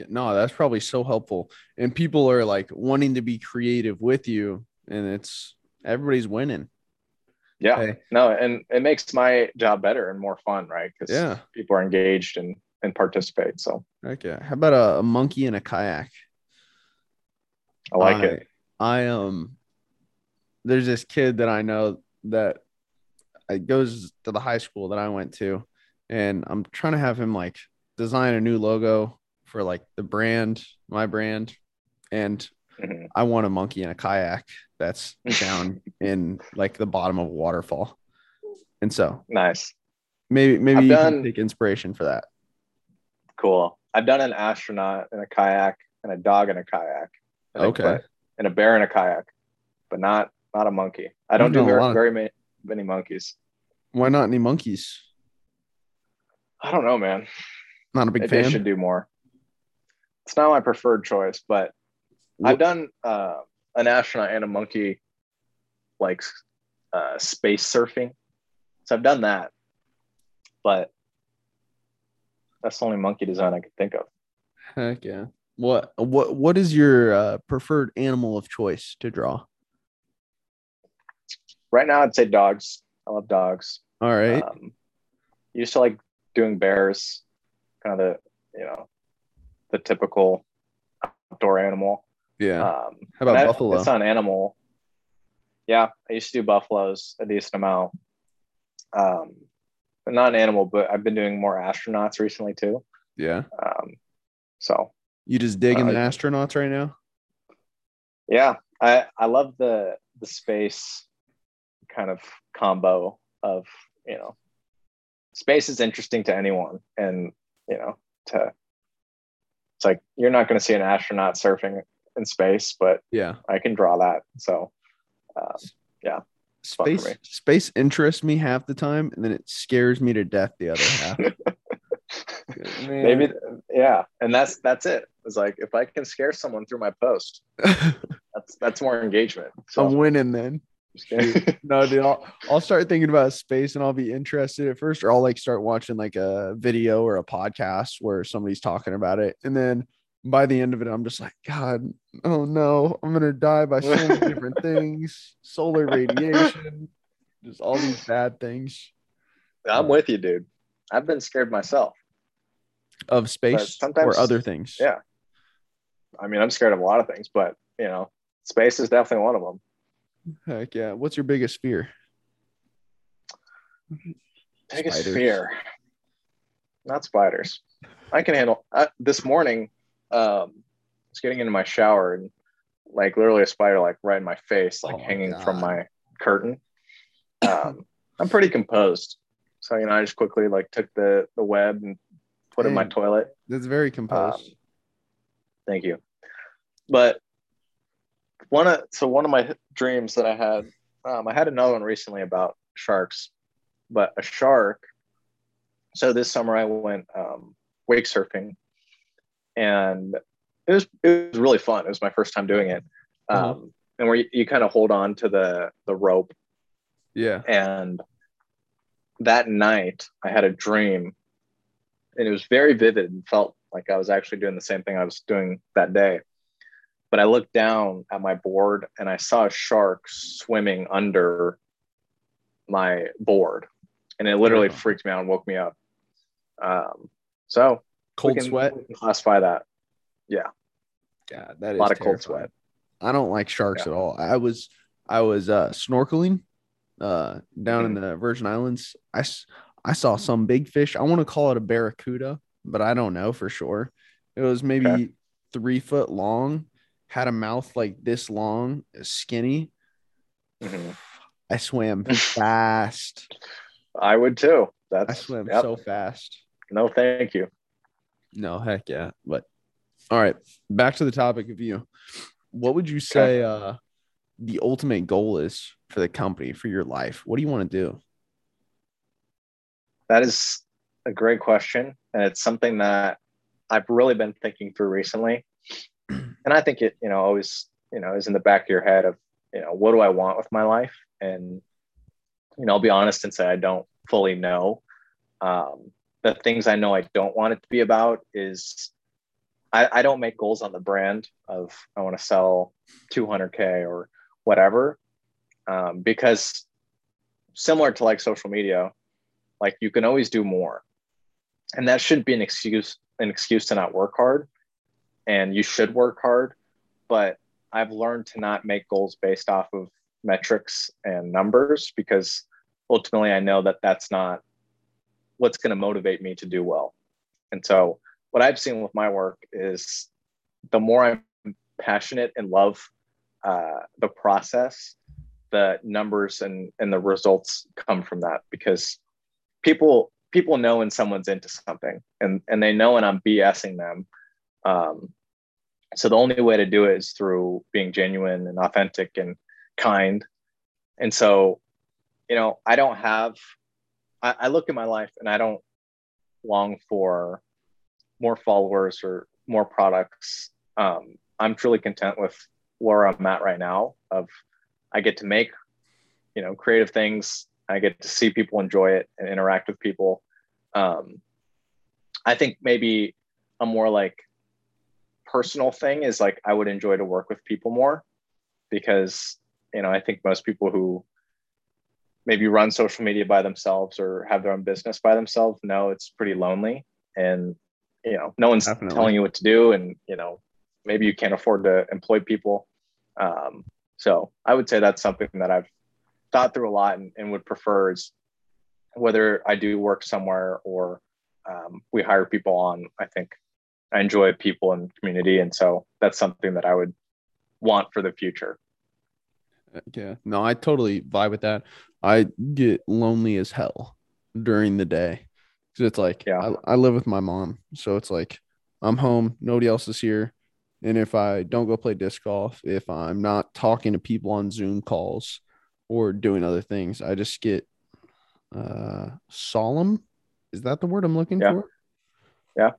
No that's probably so helpful. And people are like wanting to be creative with you and it's everybody's winning. Yeah. Okay. no and it makes my job better and more fun right? Because yeah. people are engaged and and participate so. Okay how about a, a monkey in a kayak? I like I, it i um there's this kid that i know that goes to the high school that I went to, and I'm trying to have him like design a new logo for like the brand, my brand, and mm-hmm. I want a monkey in a kayak that's down in like the bottom of a waterfall, and so nice. Maybe maybe I've you done, can take inspiration for that. Cool. I've done an astronaut in a kayak and a dog in a kayak. Okay. And a bear in a kayak, but not not a monkey. I don't do very, very many, many monkeys. Why not any monkeys? I don't know, man. Not a big Maybe fan. I should do more. It's not my preferred choice, but what? I've done uh, an astronaut and a monkey, like uh, space surfing. So I've done that, but that's the only monkey design I could think of. Heck yeah! What what what is your uh, preferred animal of choice to draw? Right now, I'd say dogs. I love dogs. All right. Um, used to like doing bears, kind of the you know the typical outdoor animal. Yeah. Um, How about buffalo? It's not an animal. Yeah, I used to do buffaloes a decent amount. Um, but not an animal. But I've been doing more astronauts recently too. Yeah. Um, so you just digging uh, the astronauts right now? Yeah, I I love the the space kind of combo of you know space is interesting to anyone and you know to it's like you're not going to see an astronaut surfing in space but yeah. I can draw that. So uh, yeah. Space space interests me half the time and then it scares me to death the other half. Maybe yeah and that's that's it. It's like if i can scare someone through my post that's that's more engagement. So i'm winning then no, dude, I'll, I'll start thinking about space and I'll be interested at first, or I'll like start watching like a video or a podcast where somebody's talking about it. And then by the end of it, I'm just like, God, oh no, I'm gonna die by so many different things, solar radiation, just all these bad things. I'm with you, dude. I've been scared myself of space or other things. Yeah. I mean, I'm scared of a lot of things, but you know, space is definitely one of them. Heck yeah. What's your biggest fear? Biggest spiders. fear. Not spiders. I can handle uh, this morning. Um, I was getting into my shower and like literally a spider like right in my face, like oh hanging from my curtain. Um, I'm pretty composed. So, you know, I just quickly like took the, the web and put in my toilet. That's very composed. Um, thank you. But one of so one of my dreams that I had, um, I had another one recently about sharks, but a shark. So this summer I went um, wake surfing, and it was it was really fun. It was my first time doing it, uh-huh. um, mm-hmm. and where you, you kind of hold on to the the rope. Yeah. And that night I had a dream, and it was very vivid and felt like I was actually doing the same thing I was doing that day but I looked down at my board and I saw a shark swimming under my board, and it literally oh. freaked me out and woke me up. Um, so cold can, sweat. classify that. Yeah. Yeah, that is a lot of cold sweat. I don't like sharks yeah. at all. I was I was uh, snorkeling uh, down mm-hmm. in the Virgin Islands. I I saw some big fish. I want to call it a barracuda, but I don't know for sure. It was maybe okay. three foot long had a mouth like this long, skinny. Mm-hmm. I swam fast. I would too. That's I swim yep. so fast. No, thank you. No, heck yeah. But all right, back to the topic of you. What would you say uh the ultimate goal is for the company for your life? What do you want to do? That is a great question. And it's something that I've really been thinking through recently. And I think it, you know, always, you know, is in the back of your head of, you know, what do I want with my life? And, you know, I'll be honest and say I don't fully know. Um, the things I know I don't want it to be about is I, I don't make goals on the brand of I want to sell 200K or whatever. Um, because similar to like social media, like you can always do more. And that shouldn't be an excuse, an excuse to not work hard. And you should work hard. But I've learned to not make goals based off of metrics and numbers because ultimately I know that that's not what's going to motivate me to do well. And so what I've seen with my work is the more I'm passionate and love uh, the process, the numbers and and the results come from that because people people know when someone's into something and and they know when I'm BSing them. Um, so the only way to do it is through being genuine and authentic and kind. And so, you know, I don't have. I, I look at my life and I don't long for more followers or more products. Um, I'm truly content with where I'm at right now. Of I get to make, you know, creative things. I get to see people enjoy it and interact with people. Um, I think maybe a more like personal thing is like I would enjoy to work with people more because you know I think most people who maybe run social media by themselves or have their own business by themselves know it's pretty lonely and you know no one's Definitely. telling you what to do and you know maybe you can't afford to employ people um, so i would say that's something that i've thought through a lot and, and would prefer is whether i do work somewhere or um, we hire people on i think i enjoy people and community and so that's something that i would want for the future yeah no i totally vibe with that i get lonely as hell during the day because it's like yeah. I, I live with my mom, so it's like I'm home, nobody else is here. And if I don't go play disc golf, if I'm not talking to people on Zoom calls or doing other things, I just get uh solemn. Is that the word I'm looking yeah. for? Yeah.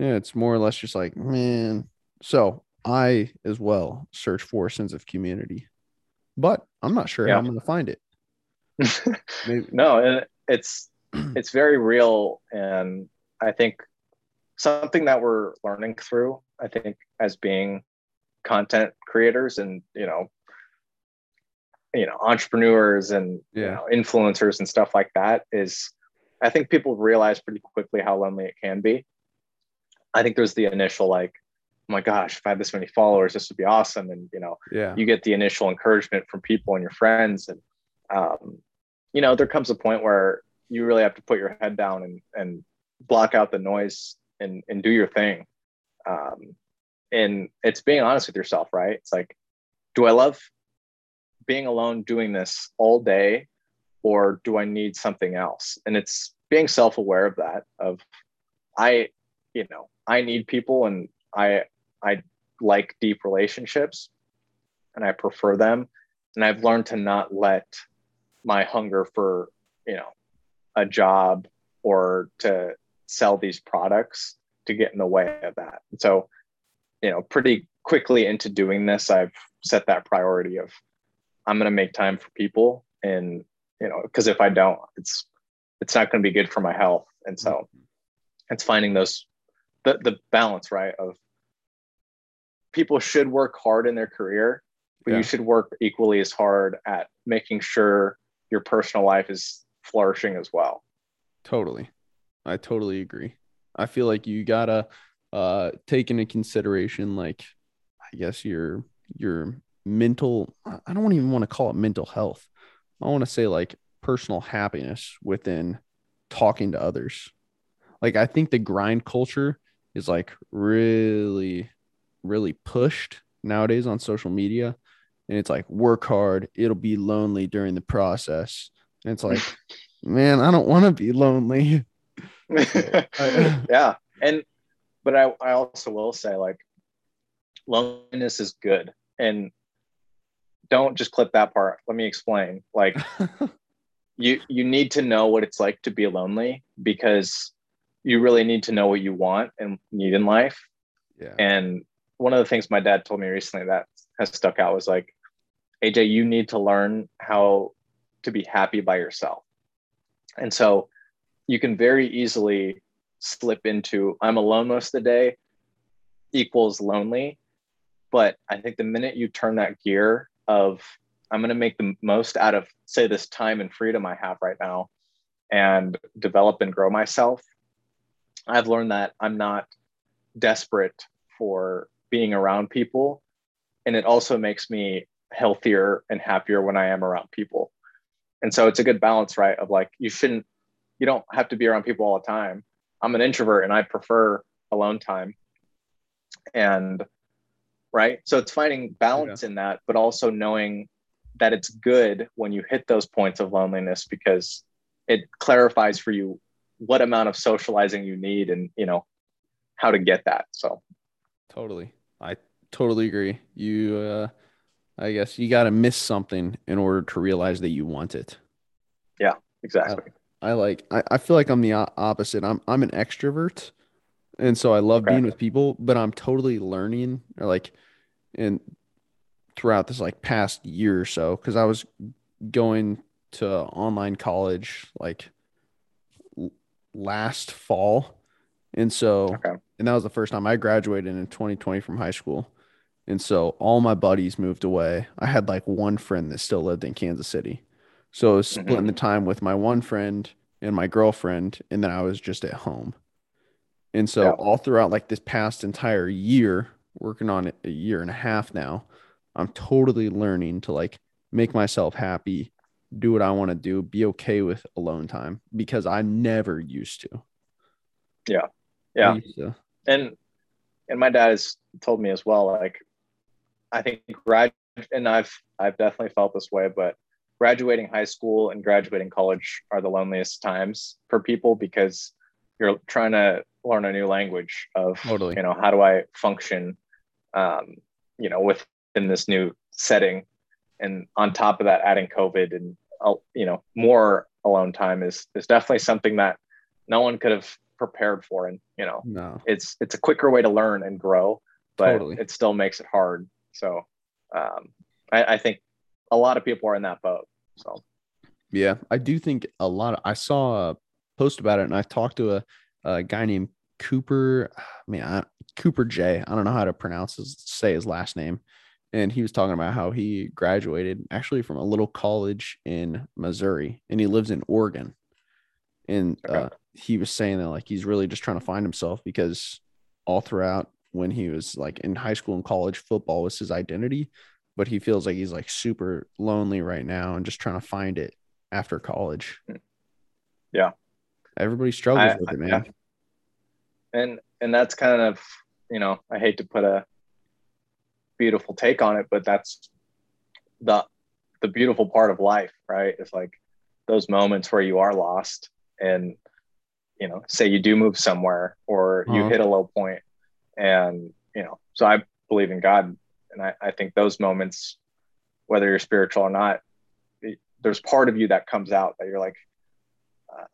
Yeah, it's more or less just like, man. So I as well search for a sense of community, but I'm not sure yeah. how I'm going to find it. no, and it's it's very real and i think something that we're learning through i think as being content creators and you know you know entrepreneurs and yeah. you know, influencers and stuff like that is i think people realize pretty quickly how lonely it can be i think there's the initial like oh my gosh if i had this many followers this would be awesome. And you know yeah. you get the initial encouragement from people and your friends. And um, you know there comes a point where you really have to put your head down and and block out the noise and and do your thing. Um, and it's being honest with yourself right? It's like do i love being alone doing this all day or do i need something else? And it's being self-aware of that of i you know i need people and i i like deep relationships and i prefer them and i've learned to not let my hunger for you know a job or to sell these products to get in the way of that. And so, you know, pretty quickly into doing this, I've set that priority of I'm going to make time for people and you know, because if I don't, it's it's not going to be good for my health. And so mm-hmm. it's finding those the the balance, right? Of people should work hard in their career, but yeah. you should work equally as hard at making sure your personal life is flourishing as well. Totally. I totally agree. I feel like you gotta uh take into consideration like I guess your your mental I don't even want to call it mental health. I want to say like personal happiness within talking to others. Like I think the grind culture is like really really pushed nowadays on social media and it's like work hard, it'll be lonely during the process. And it's like man, I don't want to be lonely. yeah. And, but I, I also will say, like, loneliness is good. And don't just clip that part. Let me explain. Like, you, you need to know what it's like to be lonely because you really need to know what you want and need in life. Yeah. And one of the things my dad told me recently that has stuck out was like, AJ, you need to learn how to be happy by yourself. And so you can very easily slip into I'm alone most of the day equals lonely. But I think the minute you turn that gear of I'm going to make the most out of, say, this time and freedom I have right now and develop and grow myself, I've learned that I'm not desperate for being around people. And it also makes me healthier and happier when I am around people. And so it's a good balance, right? Of like, you shouldn't, you don't have to be around people all the time. I'm an introvert and I prefer alone time. And right. So it's finding balance yeah. in that, but also knowing that it's good when you hit those points of loneliness because it clarifies for you what amount of socializing you need and, you know, how to get that. So totally. I totally agree. You, uh, I guess you got to miss something in order to realize that you want it. Yeah, exactly. I, I like, I, I feel like I'm the opposite. I'm, I'm an extrovert. And so I love okay. being with people, but I'm totally learning or like, and throughout this like past year or so, cause I was going to online college like last fall. And so, okay. and that was the first time I graduated in 2020 from high school. And so all my buddies moved away. I had like one friend that still lived in Kansas City. So I was splitting mm-hmm. the time with my one friend and my girlfriend, and then I was just at home. And so yeah. all throughout like this past entire year, working on it a year and a half now, I'm totally learning to like make myself happy, do what I want to do, be okay with alone time because I never used to. Yeah. Yeah. And and my dad has told me as well, like I think grad and I've I've definitely felt this way, but graduating high school and graduating college are the loneliest times for people because you're trying to learn a new language of totally. you know how do I function um, you know within this new setting and on top of that adding covid and uh, you know more alone time is is definitely something that no one could have prepared for and you know no. it's it's a quicker way to learn and grow but totally. it still makes it hard so um, I, I think a lot of people are in that boat. So yeah, I do think a lot. Of, I saw a post about it, and I talked to a, a guy named Cooper. I mean, I, Cooper J. I don't know how to pronounce his say his last name, and he was talking about how he graduated actually from a little college in Missouri, and he lives in Oregon. And okay. uh, he was saying that like he's really just trying to find himself because all throughout when he was like in high school and college football was his identity but he feels like he's like super lonely right now and just trying to find it after college yeah everybody struggles I, with it man yeah. and and that's kind of you know i hate to put a beautiful take on it but that's the the beautiful part of life right it's like those moments where you are lost and you know say you do move somewhere or you uh-huh. hit a low point and, you know, so I believe in God. And I, I think those moments, whether you're spiritual or not, there's part of you that comes out that you're like, uh,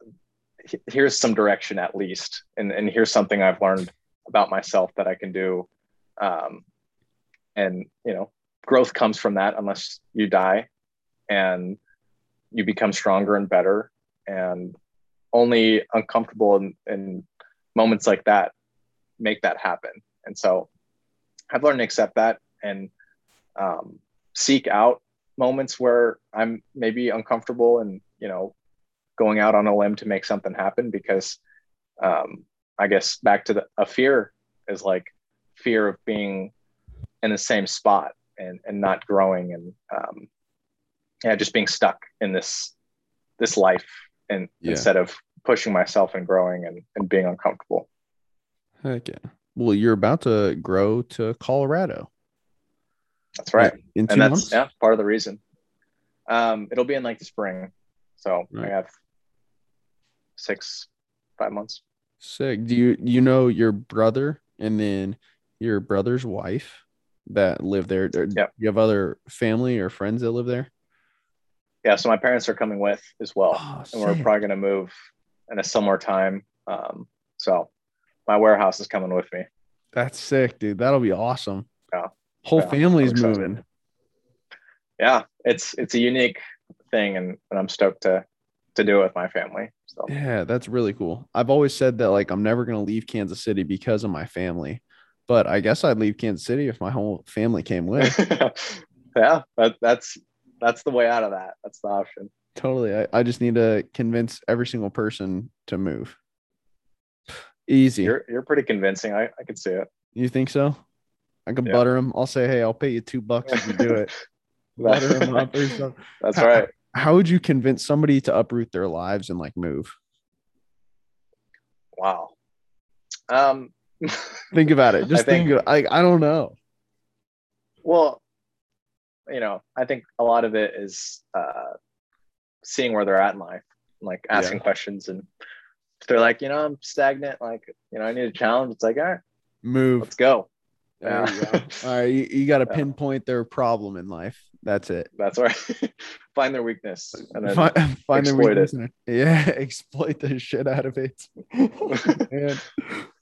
here's some direction at least. And, and here's something I've learned about myself that I can do. Um, and, you know, growth comes from that unless you die and you become stronger and better and only uncomfortable in moments like that make that happen. And so I've learned to accept that and um, seek out moments where I'm maybe uncomfortable and, you know, going out on a limb to make something happen because um, I guess back to the a fear is like fear of being in the same spot and, and not growing and um, yeah, just being stuck in this this life and yeah. instead of pushing myself and growing and, and being uncomfortable. Heck yeah. Well, you're about to grow to Colorado. That's right. In two and that's months? yeah, part of the reason. Um, it'll be in like the spring. So right. I have six, five months. Sick. Do you you know your brother and then your brother's wife that live there? Yeah. You have other family or friends that live there? Yeah. So my parents are coming with as well, Oh, and we're probably gonna move in a similar time. Um, so my warehouse is coming with me. That's sick, dude. That'll be awesome. Yeah. Whole Yeah, family's moving. Yeah, it's it's a unique thing, and, and I'm stoked to to do it with my family. So Yeah, that's really cool. I've always said that like I'm never gonna leave Kansas City because of my family, but I guess I'd leave Kansas City if my whole family came with. yeah, that, that's that's the way out of that. That's the option. totally. I, I just need to convince every single person to move. Easy. You're you're pretty convincing. I, I can see it. you think so? I can Yeah. butter them. I'll say, hey, I'll pay you two bucks if you do it. butter them up or something. That's right. How would you convince somebody to uproot their lives and like move? Wow. Um, Think about it. Just think- think. Like I don't know. well, you know, I think a lot of it is uh, seeing where they're at in life, like asking questions, and if they're like, you know, I'm stagnant, like, you know, I need a challenge. It's like, all right, Move. let's go. There you go. All right, you, you got to Yeah. pinpoint their problem in life. That's it. That's right. Find their weakness and then Find, find their exploit it. weakness. Yeah, exploit the shit out of it. Man.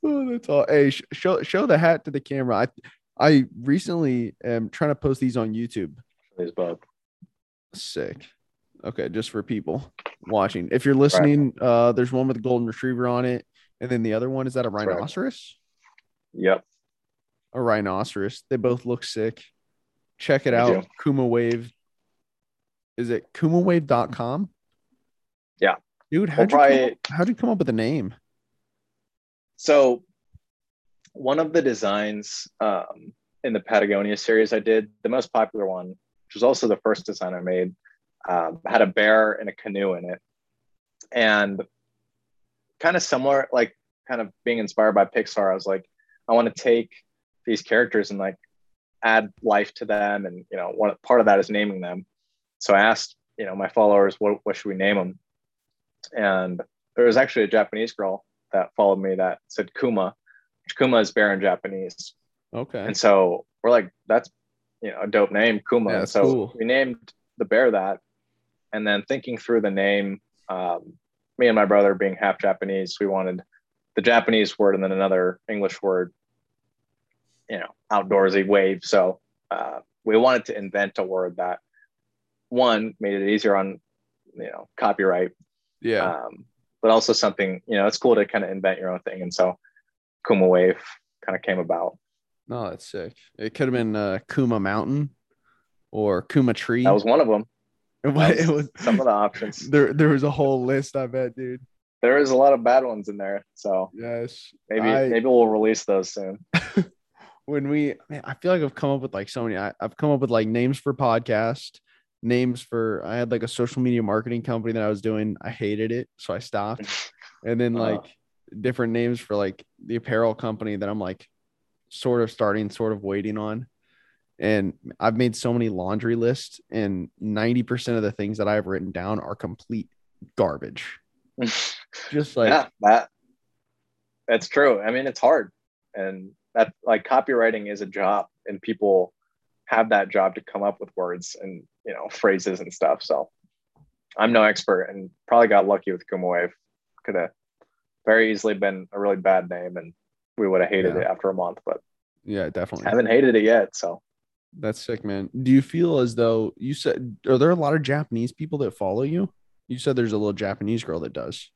Oh, that's all. Hey, sh- show show the hat to the camera. I I recently am trying to post these on YouTube. There's both. Sick. Okay, just for people watching. If you're listening, uh, there's one with a golden retriever on it, and then the other one is that a right. rhinoceros? Yep. A rhinoceros. They both look sick. Check it out. do. Kuma Wave. Is it kumawave.com? Yeah. Dude, how'd, you probably- how'd you come up with the name? So one of the designs um, in the Patagonia series I did, the most popular one, which was also the first design I made, um, had a bear and a canoe in it. And kind of similar, like kind of being inspired by Pixar, I was like, I want to take these characters and like add life to them. And, you know, one part of that is naming them. So I asked, you know, my followers, what, what should we name them? And there was actually a Japanese girl that followed me that said Kuma, which Kuma is bear in Japanese. Okay. And so we're like, that's you know a dope name, Kuma. Yeah, And so cool. we named the bear that. And then thinking through the name, um, me and my brother being half Japanese, we wanted the Japanese word and then another English word, you know, outdoorsy wave. So uh, we wanted to invent a word that one made it easier on you know copyright yeah. um, but also something you know it's cool to kind of invent your own thing and so kuma wave kind of came about no, that's sick. It could have been uh, Kuma Mountain or Kuma Tree. that was one of them it was, it was some of the options there there was a whole list, I bet, dude. there is a lot of bad ones in there so Yes. maybe I- maybe we'll release those soon when we man, I feel like I've come up with like so many I, I've come up with like names for podcast, names for I had like a social media marketing company that I was doing. I hated it, so I stopped. And then Uh-huh. like different names for like the apparel company that I'm like sort of starting, sort of waiting on. And I've made so many laundry lists, and 90% of the things that I've written down are complete garbage. Just like yeah that that's true i mean it's hard and that like copywriting is a job and people have that job to come up with words and you know phrases and stuff so i'm no expert and probably got lucky with kuma wave could have very easily been a really bad name and we would have hated Yeah. it after a month but yeah, definitely. haven't hated it yet so That's sick, man. Do you feel as though you said are there a lot of Japanese people that follow you? You said there's a little Japanese girl that does.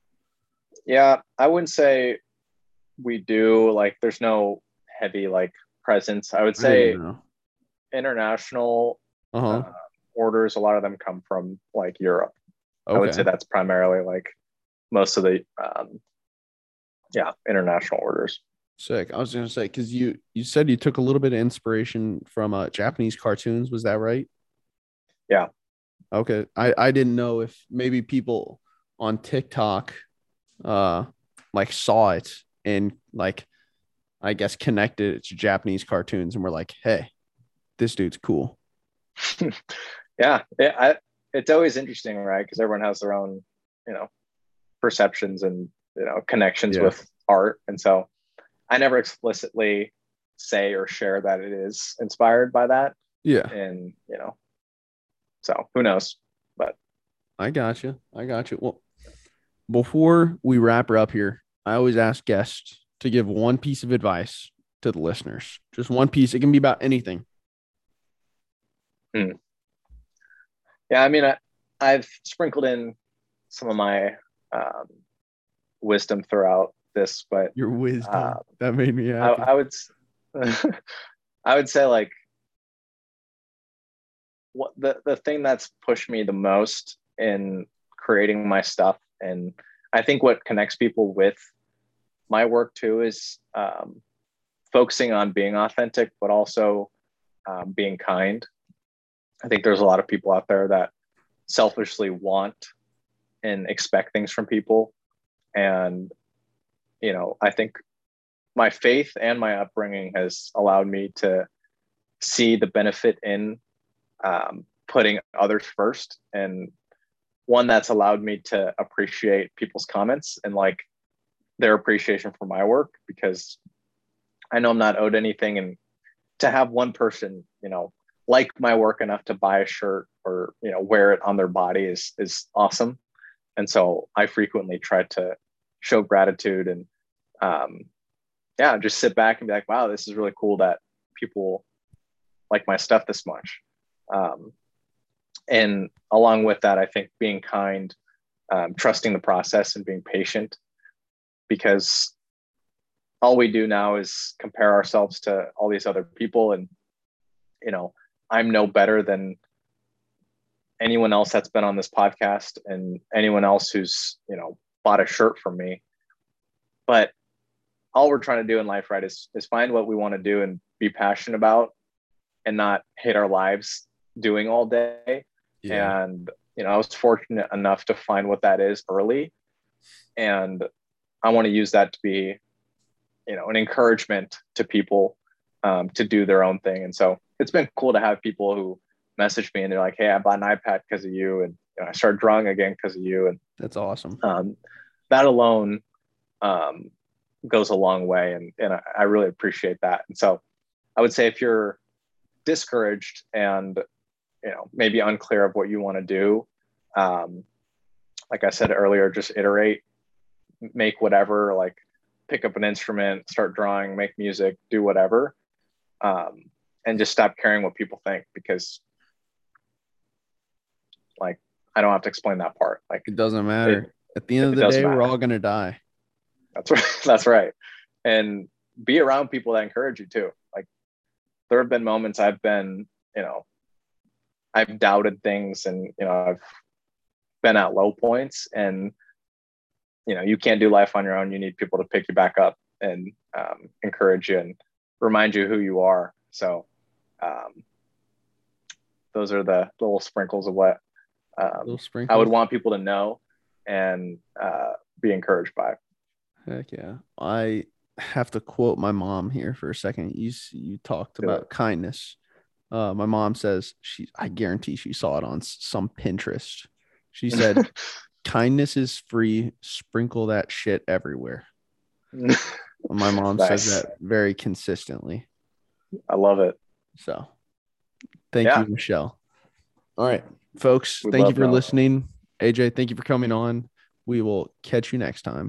yeah i wouldn't say we do like there's no heavy like presence i would say international Uh huh. uh, orders a lot of them come from like europe i would say that's primarily like most of the um yeah international orders Sick. I was gonna say because you you said you took a little bit of inspiration from uh, Japanese cartoons. Was that right? Yeah. Okay. I I didn't know if maybe people on TikTok, uh, like saw it and like, I guess connected it to Japanese cartoons and were like, hey, this dude's cool. yeah, yeah I, it's always interesting right? Because everyone has their own you know perceptions and you know connections yeah. with art. And so i never explicitly say or share that it is inspired by that. Yeah. And you know so who knows? But i got you i got you well before we wrap her up here i always ask guests to give one piece of advice to the listeners just one piece it can be about anything hmm. yeah i mean I, i've sprinkled in some of my um, wisdom throughout this, but your wisdom uh, that made me happy. I, I would, I would say like what the the thing that's pushed me the most in creating my stuff, and I think what connects people with my work too is um, focusing on being authentic, but also um, being kind. I think there's a lot of people out there that selfishly want and expect things from people and you know i think my faith and my upbringing has allowed me to see the benefit in um, putting others first and one that's allowed me to appreciate people's comments and like their appreciation for my work because i know i'm not owed anything and to have one person you know like my work enough to buy a shirt or you know wear it on their body is is awesome and so i frequently try to show gratitude and um, yeah, just sit back and be like, wow, this is really cool that people like my stuff this much. Um, and along with that, I think being kind, um, trusting the process, and being patient, because all we do now is compare ourselves to all these other people, and you know, I'm no better than anyone else that's been on this podcast, and anyone else who's you know bought a shirt from me. But all we're trying to do in life, right, is is find what we want to do and be passionate about and not hate our lives doing all day. Yeah. And you know, I was fortunate enough to find what that is early. And I want to use that to be, you know, an encouragement to people um, to do their own thing. And so it's been cool to have people who message me and they're like, "Hey, I bought an iPad because of you," and you know, I started drawing again because of you. And that's awesome. Um, that alone um, goes a long way. And, and I, I really appreciate that. And so I would say if you're discouraged and, you know, maybe unclear of what you want to do, um, like I said earlier, just iterate, make whatever, like pick up an instrument, start drawing, make music, do whatever. Um, and just stop caring what people think because like I don't have to explain that part. Like it doesn't matter. It, At the end of the day, matter. we're all gonna die. That's right. That's right. And be around people that encourage you too. Like there have been moments I've been, you know, I've doubted things and you know I've been at low points and you know you can't do life on your own. You need people to pick you back up and um, encourage you and remind you who you are. So um, those are the little sprinkles of what um, I would want people to know and uh, be encouraged by. Heck yeah. I have to quote my mom here for a second. You you talked about kindness. Uh, my mom says she I guarantee she saw it on some Pinterest. She said kindness is free, sprinkle that shit everywhere. my mom nice. says that very consistently. I love it. So thank yeah. you, Michelle. All right, folks. We thank you for listening. AJ, thank you for coming on. We will catch you next time.